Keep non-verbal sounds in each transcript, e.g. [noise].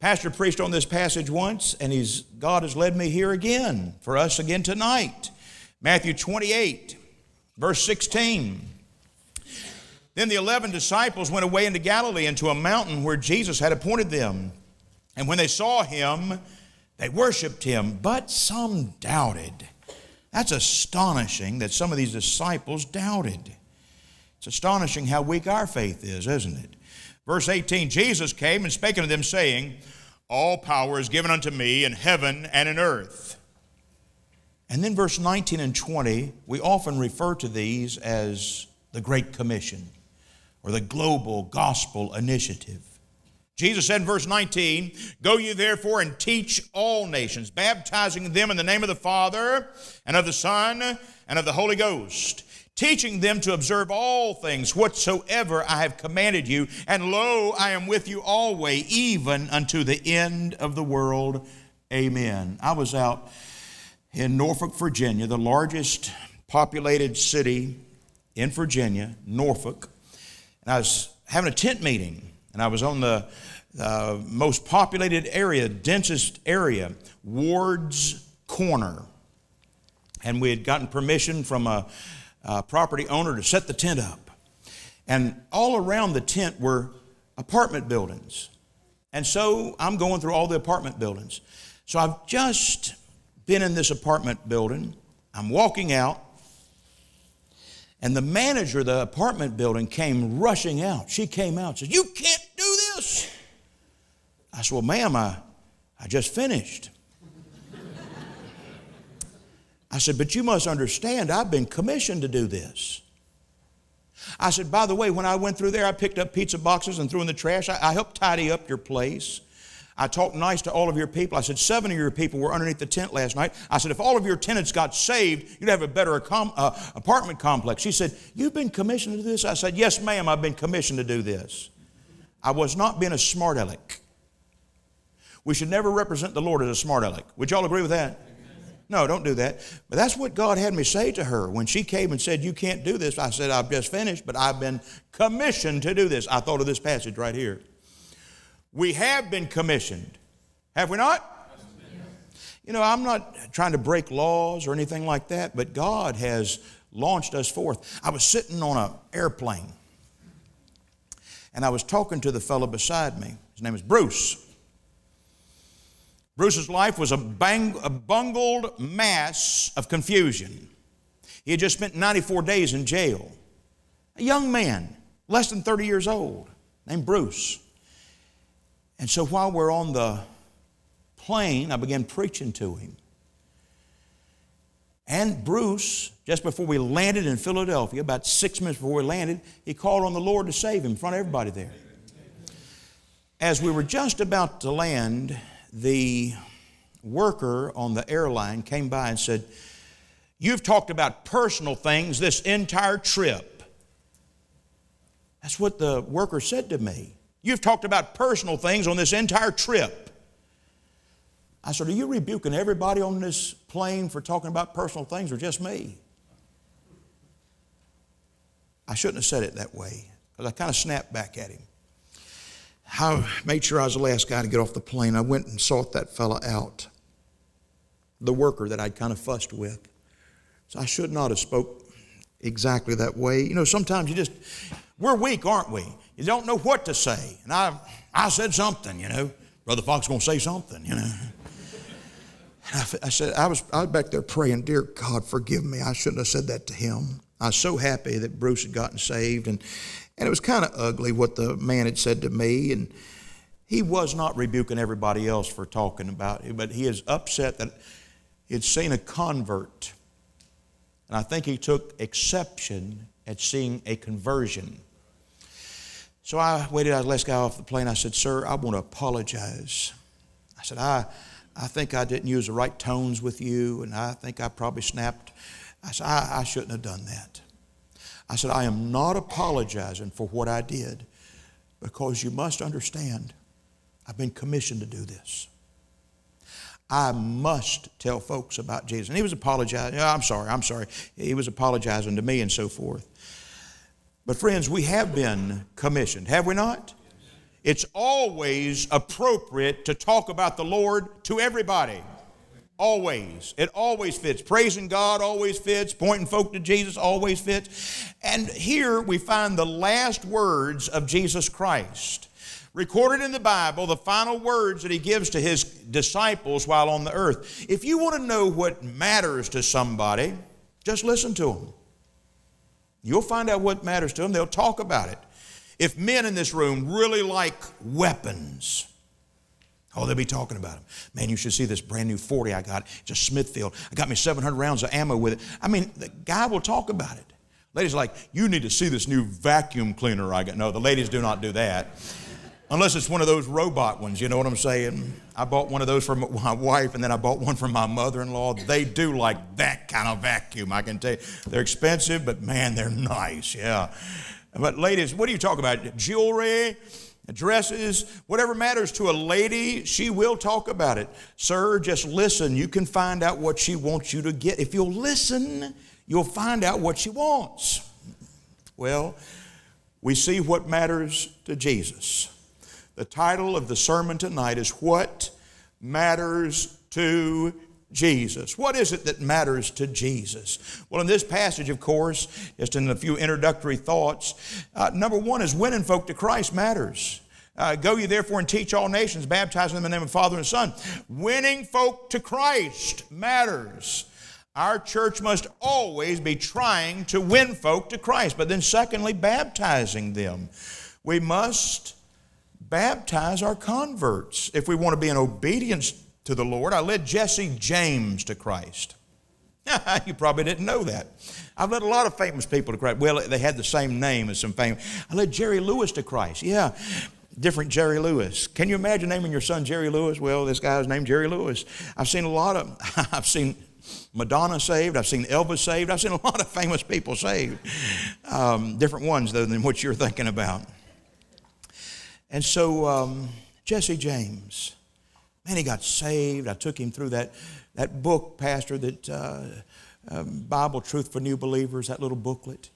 Pastor preached on this passage once, and he's, God has led me here again for us again tonight. Matthew 28, verse 16. Then the eleven disciples went away into Galilee into a mountain where Jesus had appointed them. And when they saw him, they worshiped him, but some doubted. That's astonishing that some of these disciples doubted. It's astonishing how weak our faith is, isn't it? Verse 18 Jesus came and spake unto them, saying, All power is given unto me in heaven and in earth. And then verse 19 and 20, we often refer to these as the Great Commission or the Global Gospel Initiative. Jesus said in verse 19, Go you therefore and teach all nations, baptizing them in the name of the Father and of the Son and of the Holy Ghost teaching them to observe all things whatsoever I have commanded you. And lo, I am with you always, even unto the end of the world. Amen. I was out in Norfolk, Virginia, the largest populated city in Virginia, Norfolk. And I was having a tent meeting, and I was on the uh, most populated area, densest area, Ward's Corner. And we had gotten permission from a uh, property owner to set the tent up. And all around the tent were apartment buildings. And so I'm going through all the apartment buildings. So I've just been in this apartment building. I'm walking out, and the manager of the apartment building came rushing out. She came out and said, You can't do this. I said, Well, ma'am, I, I just finished. I said, But you must understand, I've been commissioned to do this. I said, By the way, when I went through there, I picked up pizza boxes and threw in the trash. I, I helped tidy up your place. I talked nice to all of your people. I said, Seven of your people were underneath the tent last night. I said, If all of your tenants got saved, you'd have a better uh, apartment complex. She said, You've been commissioned to do this? I said, Yes, ma'am, I've been commissioned to do this. I was not being a smart aleck. We should never represent the Lord as a smart aleck. Would y'all agree with that? No, don't do that. But that's what God had me say to her. When she came and said, You can't do this, I said, I've just finished, but I've been commissioned to do this. I thought of this passage right here. We have been commissioned. Have we not? You know, I'm not trying to break laws or anything like that, but God has launched us forth. I was sitting on an airplane and I was talking to the fellow beside me. His name is Bruce. Bruce's life was a, bang, a bungled mass of confusion. He had just spent 94 days in jail. A young man, less than 30 years old, named Bruce. And so while we're on the plane, I began preaching to him. And Bruce, just before we landed in Philadelphia, about six minutes before we landed, he called on the Lord to save him in front of everybody there. As we were just about to land, the worker on the airline came by and said, You've talked about personal things this entire trip. That's what the worker said to me. You've talked about personal things on this entire trip. I said, Are you rebuking everybody on this plane for talking about personal things or just me? I shouldn't have said it that way because I kind of snapped back at him. I made sure I was the last guy to get off the plane. I went and sought that fella out, the worker that I'd kind of fussed with. So I should not have spoke exactly that way. You know, sometimes you just, we're weak, aren't we? You don't know what to say. And I, I said something, you know. Brother Fox going to say something, you know. I, I said, I was, I was back there praying, Dear God, forgive me. I shouldn't have said that to him. I was so happy that Bruce had gotten saved. And and it was kind of ugly what the man had said to me. And he was not rebuking everybody else for talking about it, but he is upset that he had seen a convert. And I think he took exception at seeing a conversion. So I waited, I let this guy off the plane. I said, Sir, I want to apologize. I said, I, I think I didn't use the right tones with you, and I think I probably snapped. I said, I, I shouldn't have done that. I said, I am not apologizing for what I did because you must understand, I've been commissioned to do this. I must tell folks about Jesus. And he was apologizing. I'm sorry, I'm sorry. He was apologizing to me and so forth. But, friends, we have been commissioned, have we not? It's always appropriate to talk about the Lord to everybody. Always. It always fits. Praising God always fits. Pointing folk to Jesus always fits. And here we find the last words of Jesus Christ. Recorded in the Bible, the final words that he gives to his disciples while on the earth. If you want to know what matters to somebody, just listen to them. You'll find out what matters to them. They'll talk about it. If men in this room really like weapons, Oh, they'll be talking about them. Man, you should see this brand new 40 I got. It's a Smithfield. I got me 700 rounds of ammo with it. I mean, the guy will talk about it. Ladies like, you need to see this new vacuum cleaner I got. No, the ladies do not do that. Unless it's one of those robot ones, you know what I'm saying? I bought one of those for [laughs] my wife, and then I bought one for my mother in law. They do like that kind of vacuum, I can tell you. They're expensive, but man, they're nice, yeah. But ladies, what do you talk about? Jewelry? Dresses, whatever matters to a lady, she will talk about it. Sir, just listen. You can find out what she wants you to get. If you'll listen, you'll find out what she wants. Well, we see what matters to Jesus. The title of the sermon tonight is What Matters to Jesus. What is it that matters to Jesus? Well, in this passage, of course, just in a few introductory thoughts, uh, number one is winning folk to Christ matters. Uh, Go ye therefore and teach all nations, baptizing them in the name of Father and Son. Winning folk to Christ matters. Our church must always be trying to win folk to Christ, but then, secondly, baptizing them. We must baptize our converts if we want to be in obedience to the Lord. I led Jesse James to Christ. [laughs] you probably didn't know that. I've led a lot of famous people to Christ. Well, they had the same name as some famous. I led Jerry Lewis to Christ. Yeah, different Jerry Lewis. Can you imagine naming your son Jerry Lewis? Well, this guy's named Jerry Lewis. I've seen a lot of, [laughs] I've seen Madonna saved. I've seen Elvis saved. I've seen a lot of famous people saved. Um, different ones, though, than what you're thinking about. And so, um, Jesse James. Man, he got saved. I took him through that, that book, Pastor, that uh, um, Bible Truth for New Believers, that little booklet.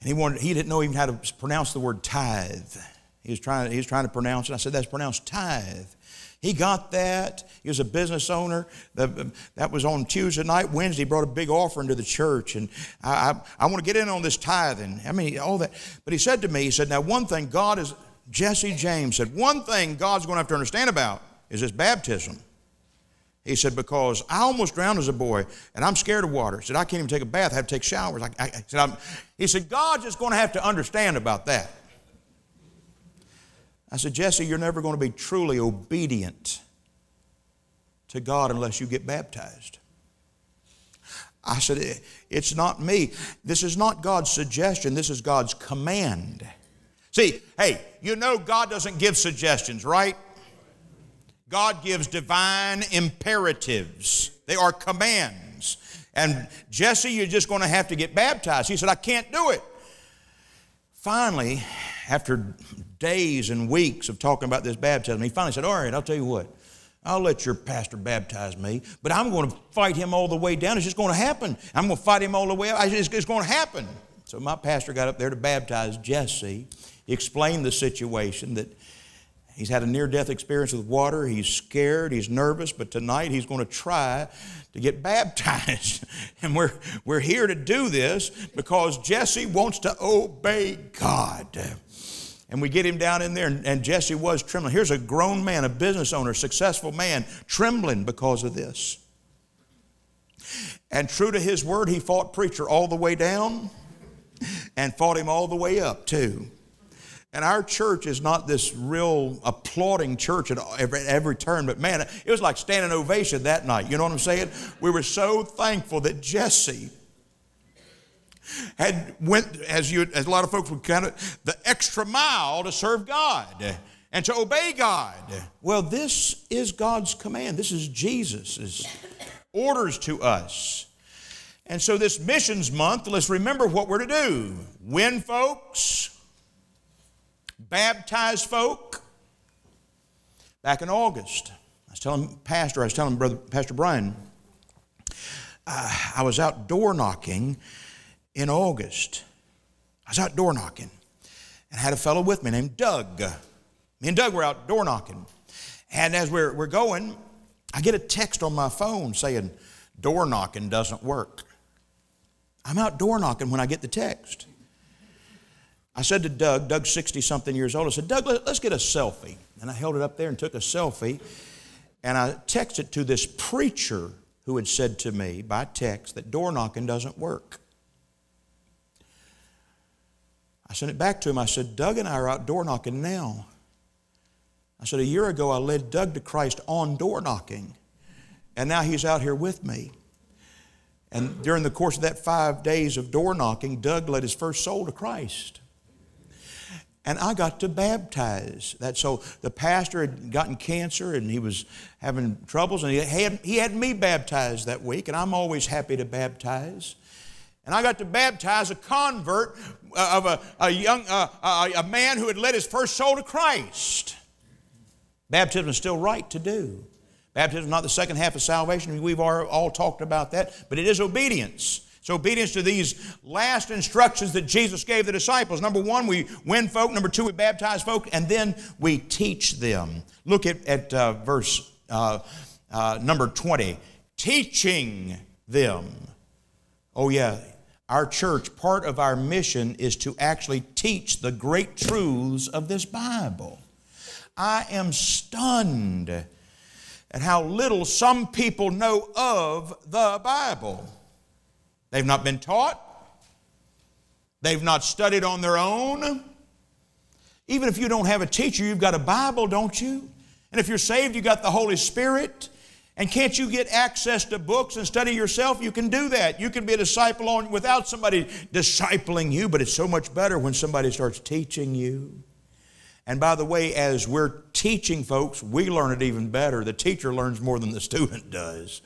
And he, wanted, he didn't know even how to pronounce the word tithe. He was, trying, he was trying to pronounce it. I said, that's pronounced tithe. He got that. He was a business owner. That was on Tuesday night. Wednesday, brought a big offering to the church. And I, I, I want to get in on this tithing. I mean, all that. But he said to me, he said, now one thing God is, Jesse James said, one thing God's going to have to understand about is this baptism. He said, because I almost drowned as a boy, and I'm scared of water. He said, I can't even take a bath. I have to take showers. I, I, said, he said, God's just going to have to understand about that. I said, Jesse, you're never going to be truly obedient to God unless you get baptized. I said, it's not me. This is not God's suggestion. This is God's command. See, hey, you know God doesn't give suggestions, right? God gives divine imperatives, they are commands. And Jesse, you're just going to have to get baptized. He said, I can't do it. Finally, after days and weeks of talking about this baptism, he finally said, All right, I'll tell you what. I'll let your pastor baptize me, but I'm going to fight him all the way down. It's just going to happen. I'm going to fight him all the way up. It's, it's going to happen. So my pastor got up there to baptize Jesse. He explained the situation that He's had a near death experience with water. He's scared. He's nervous. But tonight he's going to try to get [laughs] baptized. And we're, we're here to do this because Jesse wants to obey God. And we get him down in there, and, and Jesse was trembling. Here's a grown man, a business owner, successful man, trembling because of this. And true to his word, he fought preacher all the way down and fought him all the way up, too. And our church is not this real applauding church at every, every turn, but man, it was like standing ovation that night. You know what I'm saying? We were so thankful that Jesse had went as you as a lot of folks would kind of the extra mile to serve God. and to obey God. Well, this is God's command. This is Jesus' orders to us. And so, this missions month, let's remember what we're to do win folks, baptize folk. Back in August, I was telling Pastor, I was telling Brother Pastor Brian, uh, I was out door knocking in August. I was out door knocking and had a fellow with me named Doug. Me and Doug were out door knocking. And as we're, we're going, I get a text on my phone saying, door knocking doesn't work. I'm out door knocking when I get the text. I said to Doug, Doug's 60 something years old, I said, Doug, let's get a selfie. And I held it up there and took a selfie. And I texted to this preacher who had said to me by text that door knocking doesn't work. I sent it back to him. I said, Doug and I are out door knocking now. I said, A year ago, I led Doug to Christ on door knocking, and now he's out here with me. And during the course of that five days of door knocking, Doug led his first soul to Christ. And I got to baptize that so The pastor had gotten cancer and he was having troubles, and he had, he had me baptized that week, and I'm always happy to baptize. And I got to baptize a convert of a, a young uh, a, a man who had led his first soul to Christ. Baptism is still right to do. Baptism is not the second half of salvation. We've all talked about that, but it is obedience. It's obedience to these last instructions that Jesus gave the disciples. Number one, we win folk. Number two, we baptize folk. And then we teach them. Look at, at uh, verse uh, uh, number 20. Teaching them. Oh, yeah. Our church, part of our mission is to actually teach the great truths of this Bible. I am stunned at how little some people know of the Bible. They've not been taught, they've not studied on their own. Even if you don't have a teacher, you've got a Bible, don't you? And if you're saved, you've got the Holy Spirit. And can't you get access to books and study yourself? You can do that. You can be a disciple on without somebody discipling you, but it's so much better when somebody starts teaching you. And by the way, as we're teaching folks, we learn it even better. The teacher learns more than the student [laughs] does.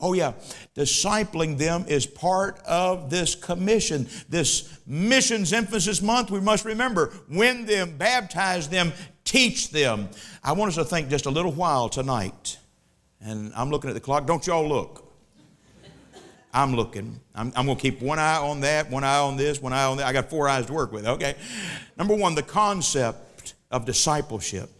Oh, yeah, discipling them is part of this commission. This missions emphasis month, we must remember win them, baptize them, teach them. I want us to think just a little while tonight. And I'm looking at the clock. Don't y'all look. I'm looking. I'm, I'm going to keep one eye on that, one eye on this, one eye on that. I got four eyes to work with, okay? Number one, the concept of discipleship.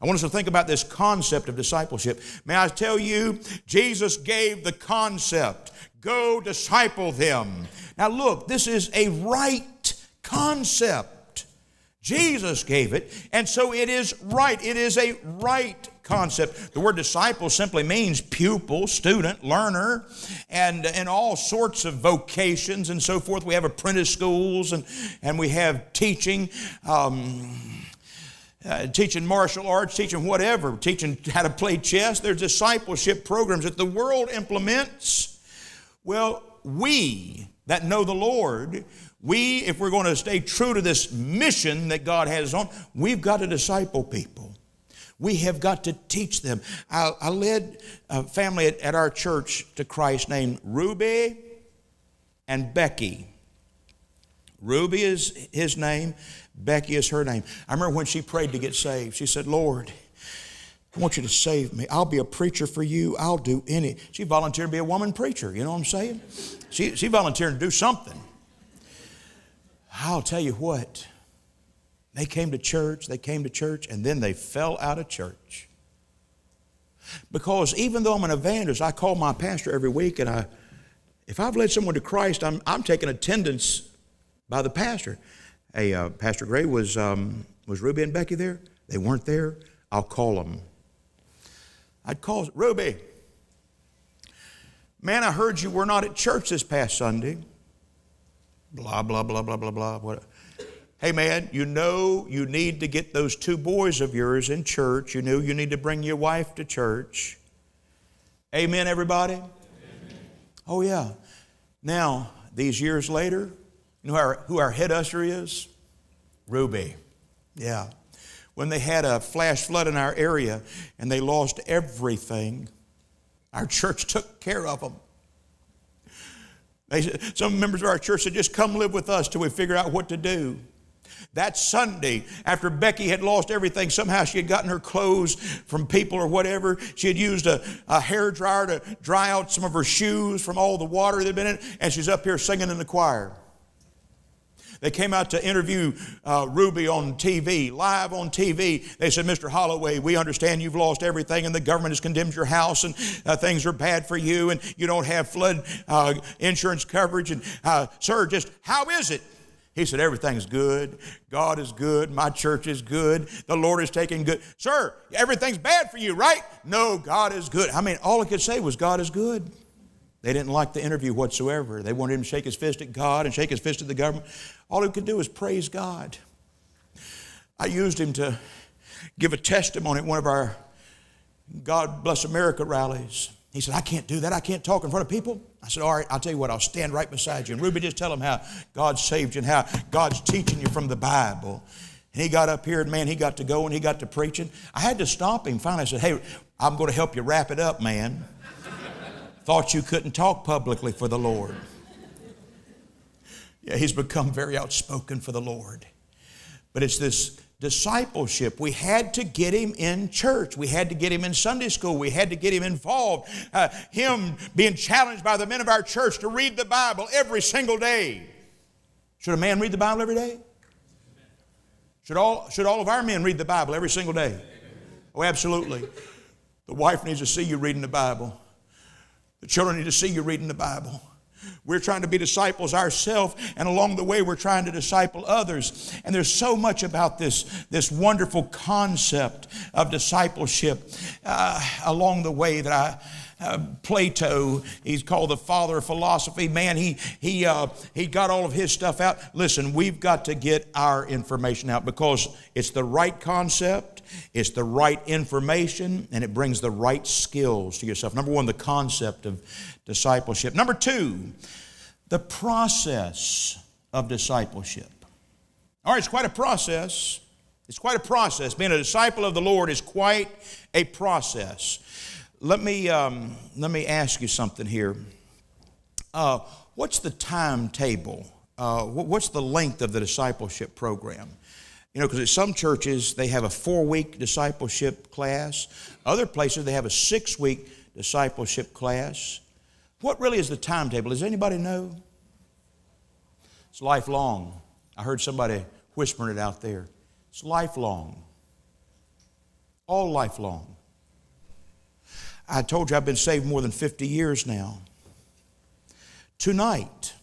I want us to think about this concept of discipleship. May I tell you, Jesus gave the concept go disciple them. Now, look, this is a right concept. Jesus gave it, and so it is right. It is a right concept. The word disciple simply means pupil, student, learner, and in all sorts of vocations and so forth. We have apprentice schools and, and we have teaching. Um, uh, teaching martial arts, teaching whatever, teaching how to play chess. There's discipleship programs that the world implements. Well, we that know the Lord, we, if we're going to stay true to this mission that God has on, we've got to disciple people. We have got to teach them. I, I led a family at, at our church to Christ named Ruby and Becky. Ruby is his name, Becky is her name. I remember when she prayed to get saved, she said, Lord, I want you to save me. I'll be a preacher for you. I'll do any. She volunteered to be a woman preacher. You know what I'm saying? She, she volunteered to do something. I'll tell you what, they came to church, they came to church, and then they fell out of church. Because even though I'm an evangelist, I call my pastor every week, and I, if I've led someone to Christ, I'm, I'm taking attendance by the pastor. Hey, uh, Pastor Gray, was, um, was Ruby and Becky there? They weren't there? I'll call them. I'd call Ruby. Man, I heard you were not at church this past Sunday. Blah, blah, blah, blah, blah, blah. What? Hey, man, you know you need to get those two boys of yours in church. You know you need to bring your wife to church. Amen, everybody? Amen. Oh, yeah. Now, these years later, know who our, who our head usher is? Ruby. Yeah. when they had a flash flood in our area and they lost everything. Our church took care of them. They, some members of our church said, just come live with us till we figure out what to do. That Sunday, after Becky had lost everything, somehow she had gotten her clothes from people or whatever. She had used a, a hair dryer to dry out some of her shoes from all the water that had been in it, and she's up here singing in the choir. They came out to interview uh, Ruby on TV, live on TV. They said, Mr. Holloway, we understand you've lost everything and the government has condemned your house and uh, things are bad for you and you don't have flood uh, insurance coverage. And, uh, sir, just how is it? He said, Everything's good. God is good. My church is good. The Lord is taking good. Sir, everything's bad for you, right? No, God is good. I mean, all he could say was, God is good. They didn't like the interview whatsoever. They wanted him to shake his fist at God and shake his fist at the government. All he could do was praise God. I used him to give a testimony at one of our God Bless America rallies. He said, I can't do that. I can't talk in front of people. I said, All right, I'll tell you what, I'll stand right beside you. And Ruby, just tell them how God saved you and how God's teaching you from the Bible. And he got up here, and man, he got to go and he got to preaching. I had to stop him finally. I said, Hey, I'm going to help you wrap it up, man. Thought you couldn't talk publicly for the Lord. Yeah, he's become very outspoken for the Lord. But it's this discipleship. We had to get him in church. We had to get him in Sunday school. We had to get him involved. Uh, him being challenged by the men of our church to read the Bible every single day. Should a man read the Bible every day? Should all, should all of our men read the Bible every single day? Oh, absolutely. The wife needs to see you reading the Bible. The children need to see you reading the Bible. We're trying to be disciples ourselves, and along the way, we're trying to disciple others. And there's so much about this, this wonderful concept of discipleship uh, along the way that I. Uh, Plato, he's called the father of philosophy. Man, he he uh, he got all of his stuff out. Listen, we've got to get our information out because it's the right concept, it's the right information, and it brings the right skills to yourself. Number one, the concept of discipleship. Number two, the process of discipleship. All right, it's quite a process. It's quite a process. Being a disciple of the Lord is quite a process. Let me, um, let me ask you something here. Uh, what's the timetable? Uh, what's the length of the discipleship program? You know, because at some churches they have a four week discipleship class, other places they have a six week discipleship class. What really is the timetable? Does anybody know? It's lifelong. I heard somebody whispering it out there. It's lifelong. All lifelong. I told you I've been saved more than 50 years now. Tonight,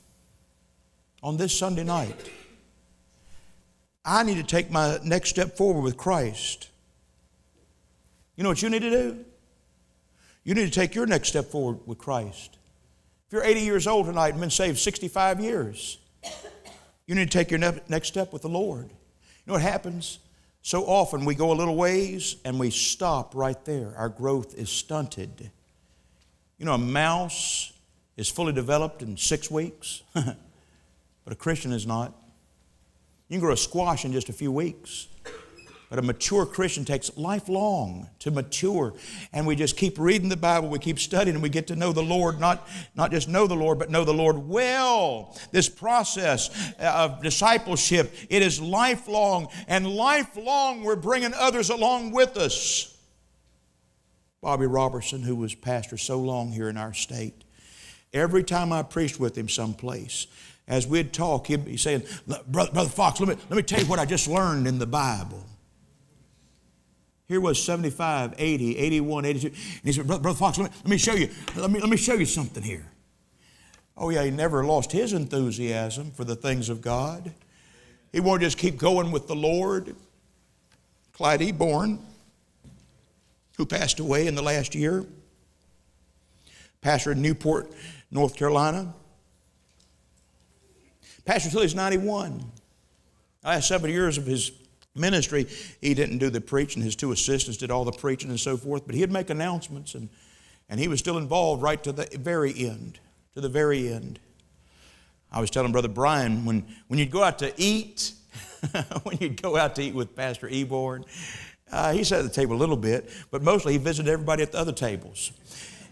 on this Sunday night, I need to take my next step forward with Christ. You know what you need to do? You need to take your next step forward with Christ. If you're 80 years old tonight and been saved 65 years, you need to take your next step with the Lord. You know what happens? So often we go a little ways and we stop right there. Our growth is stunted. You know, a mouse is fully developed in six weeks, [laughs] but a Christian is not. You can grow a squash in just a few weeks. But a mature Christian takes lifelong to mature. And we just keep reading the Bible, we keep studying, and we get to know the Lord, not, not just know the Lord, but know the Lord well. This process uh, of discipleship, it is lifelong, and lifelong we're bringing others along with us. Bobby Robertson, who was pastor so long here in our state, every time I preached with him someplace, as we'd talk, he'd be saying, Brother, Brother Fox, let me, let me tell you what I just learned in the Bible. Here was 75, 80, 81, 82. And he said, Brother, Brother Fox, let me, let me show you, let me, let me show you something here. Oh, yeah, he never lost his enthusiasm for the things of God. He wanted to just keep going with the Lord. Clyde Eborn, who passed away in the last year, pastor in Newport, North Carolina. Pastor till he's 91. Last seven years of his ministry, he didn't do the preaching. His two assistants did all the preaching and so forth, but he'd make announcements, and, and he was still involved right to the very end, to the very end. I was telling Brother Brian, when, when you'd go out to eat, [laughs] when you'd go out to eat with Pastor Eborn, uh, he sat at the table a little bit, but mostly he visited everybody at the other tables.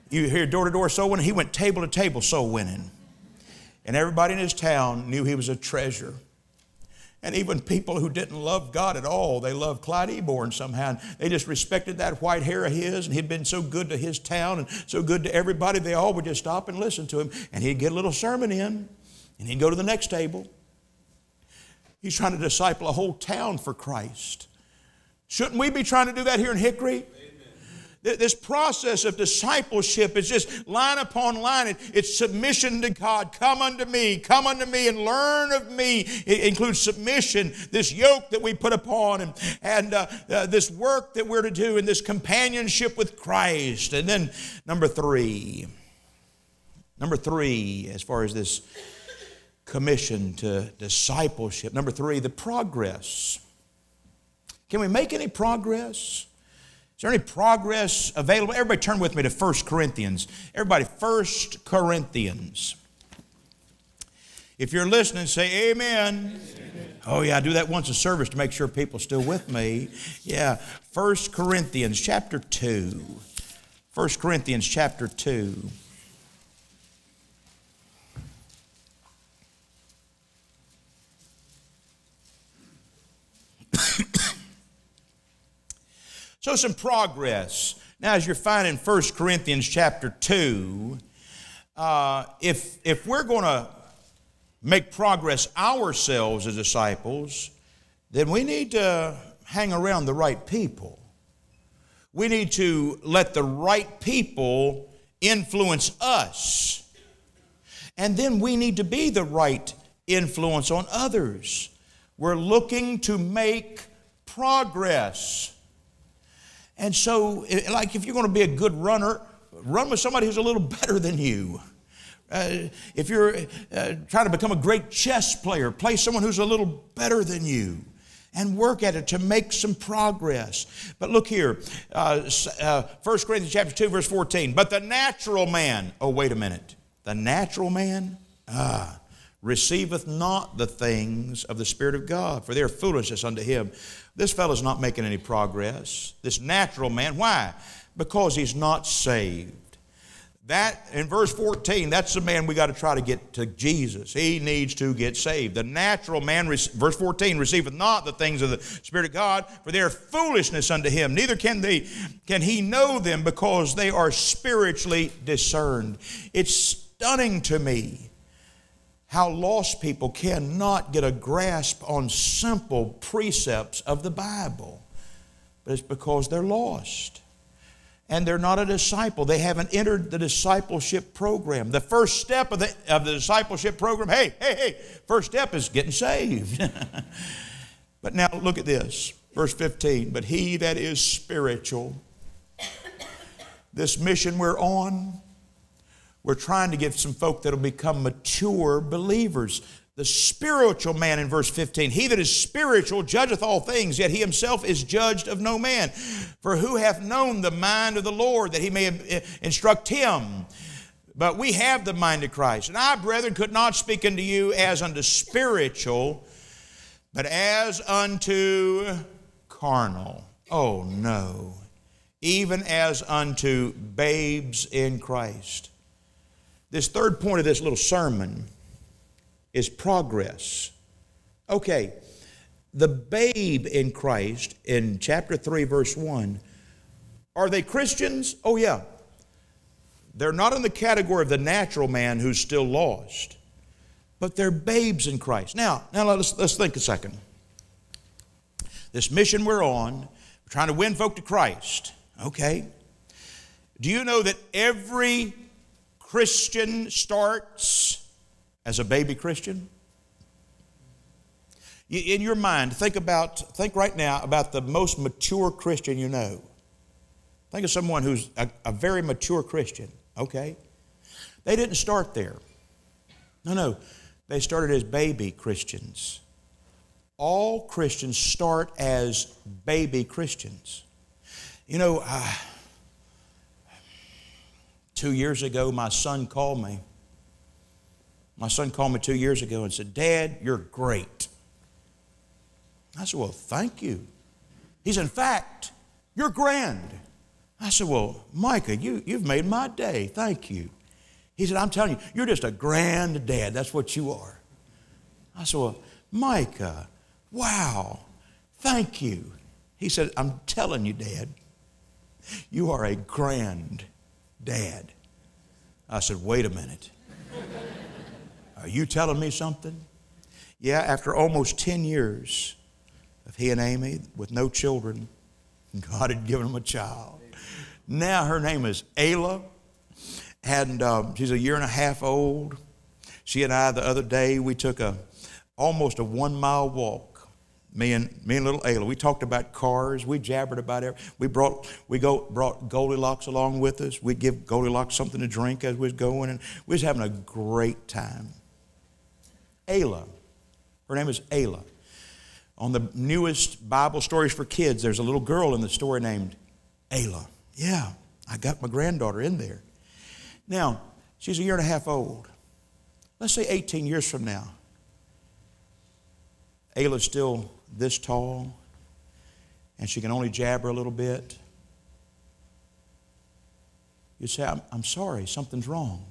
You hear door to door soul winning, he went table to table soul winning. And everybody in his town knew he was a treasure. And even people who didn't love God at all, they loved Clyde Eborn somehow. They just respected that white hair of his, and he'd been so good to his town and so good to everybody, they all would just stop and listen to him. And he'd get a little sermon in, and he'd go to the next table. He's trying to disciple a whole town for Christ. Shouldn't we be trying to do that here in Hickory? This process of discipleship is just line upon line. It's submission to God. Come unto me, come unto me and learn of me. It includes submission, this yoke that we put upon Him, and uh, uh, this work that we're to do, and this companionship with Christ. And then number three, number three, as far as this commission to discipleship, number three, the progress. Can we make any progress? Is there any progress available? Everybody turn with me to 1 Corinthians. Everybody, 1 Corinthians. If you're listening, say amen. amen. Oh, yeah, I do that once a service to make sure people are still with me. Yeah, 1 Corinthians chapter 2. 1 Corinthians chapter 2. So, some progress. Now, as you're finding 1 Corinthians chapter 2, uh, if, if we're going to make progress ourselves as disciples, then we need to hang around the right people. We need to let the right people influence us. And then we need to be the right influence on others. We're looking to make progress. And so, like, if you're going to be a good runner, run with somebody who's a little [laughs] better than you. Uh, if you're uh, trying to become a great chess player, play someone who's a little better than you and work at it to make some progress. But look here, uh, uh, 1 Corinthians chapter 2, verse 14. But the natural man, oh, wait a minute. The natural man, ah, receiveth not the things of the Spirit of God, for they are foolishness unto him. This fellow's not making any progress. This natural man. Why? Because he's not saved. That, in verse 14, that's the man we got to try to get to Jesus. He needs to get saved. The natural man, verse 14, receiveth not the things of the Spirit of God, for they are foolishness unto him. Neither can, they, can he know them because they are spiritually discerned. It's stunning to me how lost people cannot get a grasp on simple precepts of the Bible. But it's because they're lost. And they're not a disciple. They haven't entered the discipleship program. The first step of the, of the discipleship program, hey, hey, hey, first step is getting saved. [laughs] but now look at this, verse 15. But he that is spiritual, this mission we're on, we're trying to get some folk that'll become mature believers. The spiritual man in verse 15, he that is spiritual judgeth all things, yet he himself is judged of no man. For who hath known the mind of the Lord that he may instruct him? But we have the mind of Christ. And I, brethren, could not speak unto you as unto spiritual, but as unto carnal. Oh no. Even as unto babes in Christ. This third point of this little sermon is progress. Okay, the babe in Christ in chapter 3, verse 1, are they Christians? Oh, yeah. They're not in the category of the natural man who's still lost, but they're babes in Christ. Now, now let's, let's think a second. This mission we're on, we're trying to win folk to Christ. Okay. Do you know that every Christian starts as a baby Christian? In your mind, think about, think right now about the most mature Christian you know. Think of someone who's a, a very mature Christian, okay? They didn't start there. No, no. They started as baby Christians. All Christians start as baby Christians. You know, uh, Two years ago, my son called me. My son called me two years ago and said, Dad, you're great. I said, Well, thank you. He said, In fact, you're grand. I said, Well, Micah, you, you've made my day. Thank you. He said, I'm telling you, you're just a grand dad. That's what you are. I said, Well, Micah, wow, thank you. He said, I'm telling you, Dad, you are a grand dad. I said, Wait a minute. Are you telling me something? Yeah, after almost 10 years of he and Amy with no children, [laughs] God had given them a child. Now her name is Ayla, and um, she's a year and a half old. She and I, the other day, we took a almost a one mile walk me and me and little Ayla, we talked about cars. We jabbered about it. We brought we go brought Goldilocks along with us. We'd give Goldilocks something to drink as we was going, and we was having a great time. Ayla, her name is Ayla. On the newest Bible stories for kids, there's a little girl in the story named Ayla. Yeah, I got my granddaughter in there. Now, she's a year and a half old. Let's say 18 years from now. Ayla's still this tall and she can only jabber a little bit, you say, I'm, I'm sorry, something's wrong.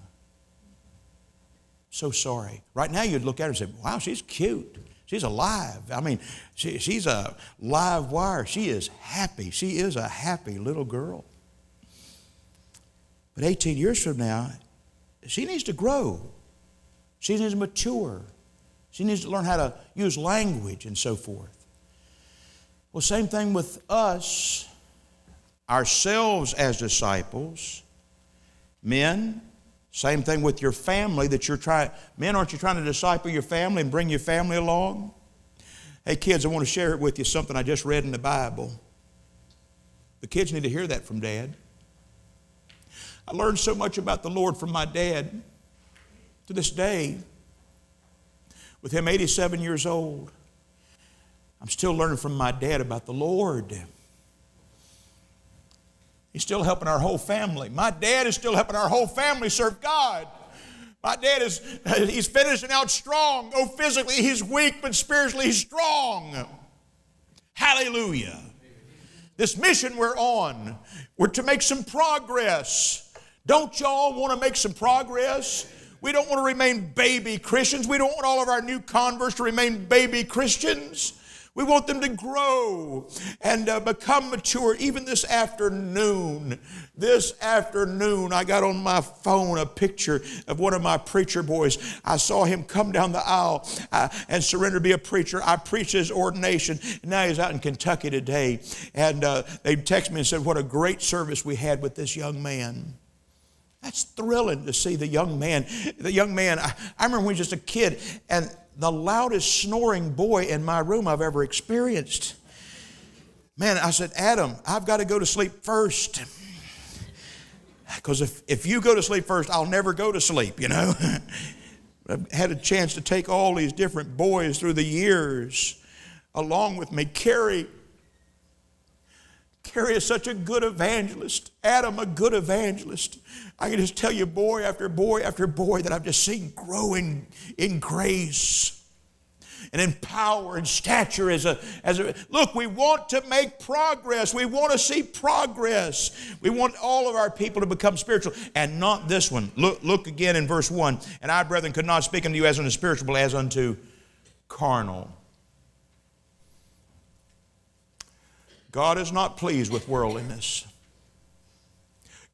So sorry. Right now, you'd look at her and say, Wow, she's cute. She's alive. I mean, she, she's a live wire. She is happy. She is a happy little girl. But 18 years from now, she needs to grow. She needs to mature. She needs to learn how to use language and so forth. Well, same thing with us, ourselves as disciples. Men, same thing with your family that you're trying. Men, aren't you trying to disciple your family and bring your family along? Hey, kids, I want to share it with you something I just read in the Bible. The kids need to hear that from dad. I learned so much about the Lord from my dad. To this day, with him 87 years old, I'm still learning from my dad about the Lord. He's still helping our whole family. My dad is still helping our whole family serve God. My dad is he's finishing out strong. Oh, physically he's weak, but spiritually he's strong. Hallelujah. This mission we're on, we're to make some progress. Don't y'all want to make some progress? We don't want to remain baby Christians. We don't want all of our new converts to remain baby Christians. We want them to grow and uh, become mature. Even this afternoon, this afternoon, I got on my phone a picture of one of my preacher boys. I saw him come down the aisle uh, and surrender to be a preacher. I preached his ordination. Now he's out in Kentucky today. And uh, they texted me and said, What a great service we had with this young man. That's thrilling to see the young man. The young man, I, I remember when he was just a kid, and the loudest snoring boy in my room I've ever experienced. Man, I said, Adam, I've got to go to sleep first. Because if, if you go to sleep first, I'll never go to sleep, you know. [laughs] I've had a chance to take all these different boys through the years along with me. Carrie, Carrie is such a good evangelist. Adam, a good evangelist. I can just tell you, boy after boy after boy, that I've just seen growing in grace and in power and stature as a, as a look we want to make progress. We want to see progress. We want all of our people to become spiritual and not this one. Look, look again in verse 1 and i brethren could not speak unto you as unto spiritual but as unto carnal God is not pleased with worldliness.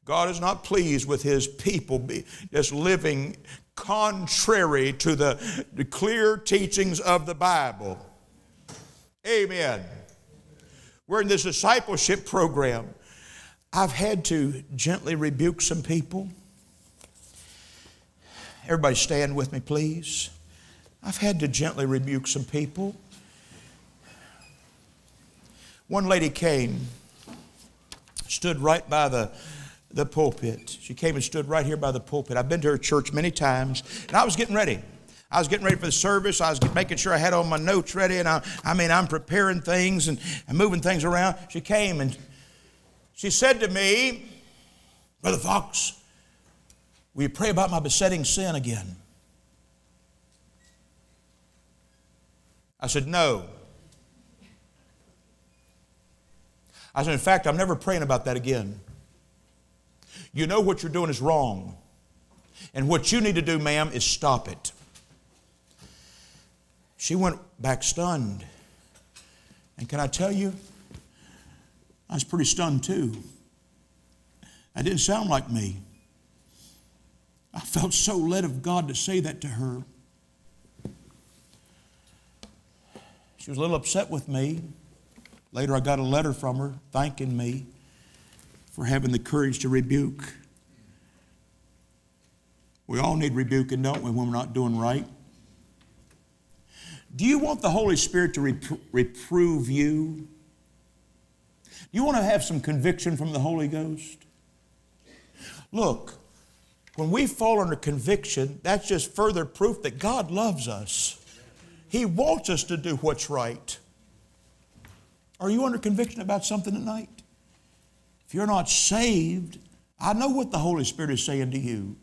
God is not pleased with his people just living contrary to the, clear teachings of the Bible. Amen. We're in this discipleship program. I've had to gently rebuke some people. Everybody stand with me, please. I've had to gently rebuke some people. One lady came, stood right by the, the pulpit. She came and stood right here by the pulpit. I've been to her church many times, and I was getting ready. I was getting ready for the service. I was making sure I had all my notes ready, and I, I mean, I'm preparing things and, and moving things around. She came and she said to me, Brother Fox, will you pray about my besetting sin again? I said, No. I said, In fact, I'm never praying about that again. You know what you're doing is wrong. And what you need to do, ma'am, is stop it. She went back stunned. And can I tell you, I was pretty stunned too. That didn't sound like me. I felt so led of God to say that to her. She was a little upset with me. Later, I got a letter from her thanking me for having the courage to rebuke. We all need rebuking, don't we, when we're not doing right? Do you want the Holy Spirit to repro- reprove you? Do you want to have some conviction from the Holy Ghost? Look, when we fall under conviction, that's just further proof that God loves us. He wants us to do what's right. Are you under conviction about something tonight? If you're not saved, I know what the Holy Spirit is saying to you.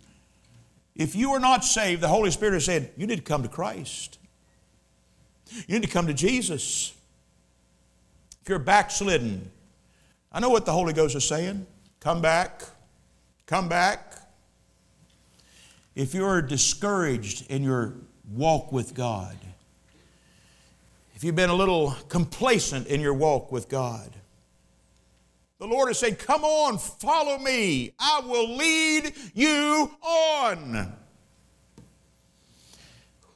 If you are not saved, the Holy Spirit is saying, you need to come to Christ. You need to come to Jesus. If you're backslidden, I know what the Holy Ghost is saying. Come back. Come back. If you're discouraged in your walk with God, if you've been a little complacent in your walk with God, the Lord has said, Come on, follow me. I will lead you on.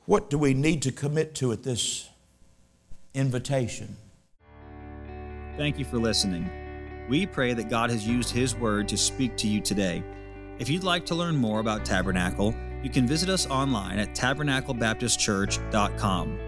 What do we need to commit to at this invitation? Thank you for listening. We pray that God has used His Word to speak to you today. If you'd like to learn more about Tabernacle, you can visit us online at tabernaclebaptistchurch.com.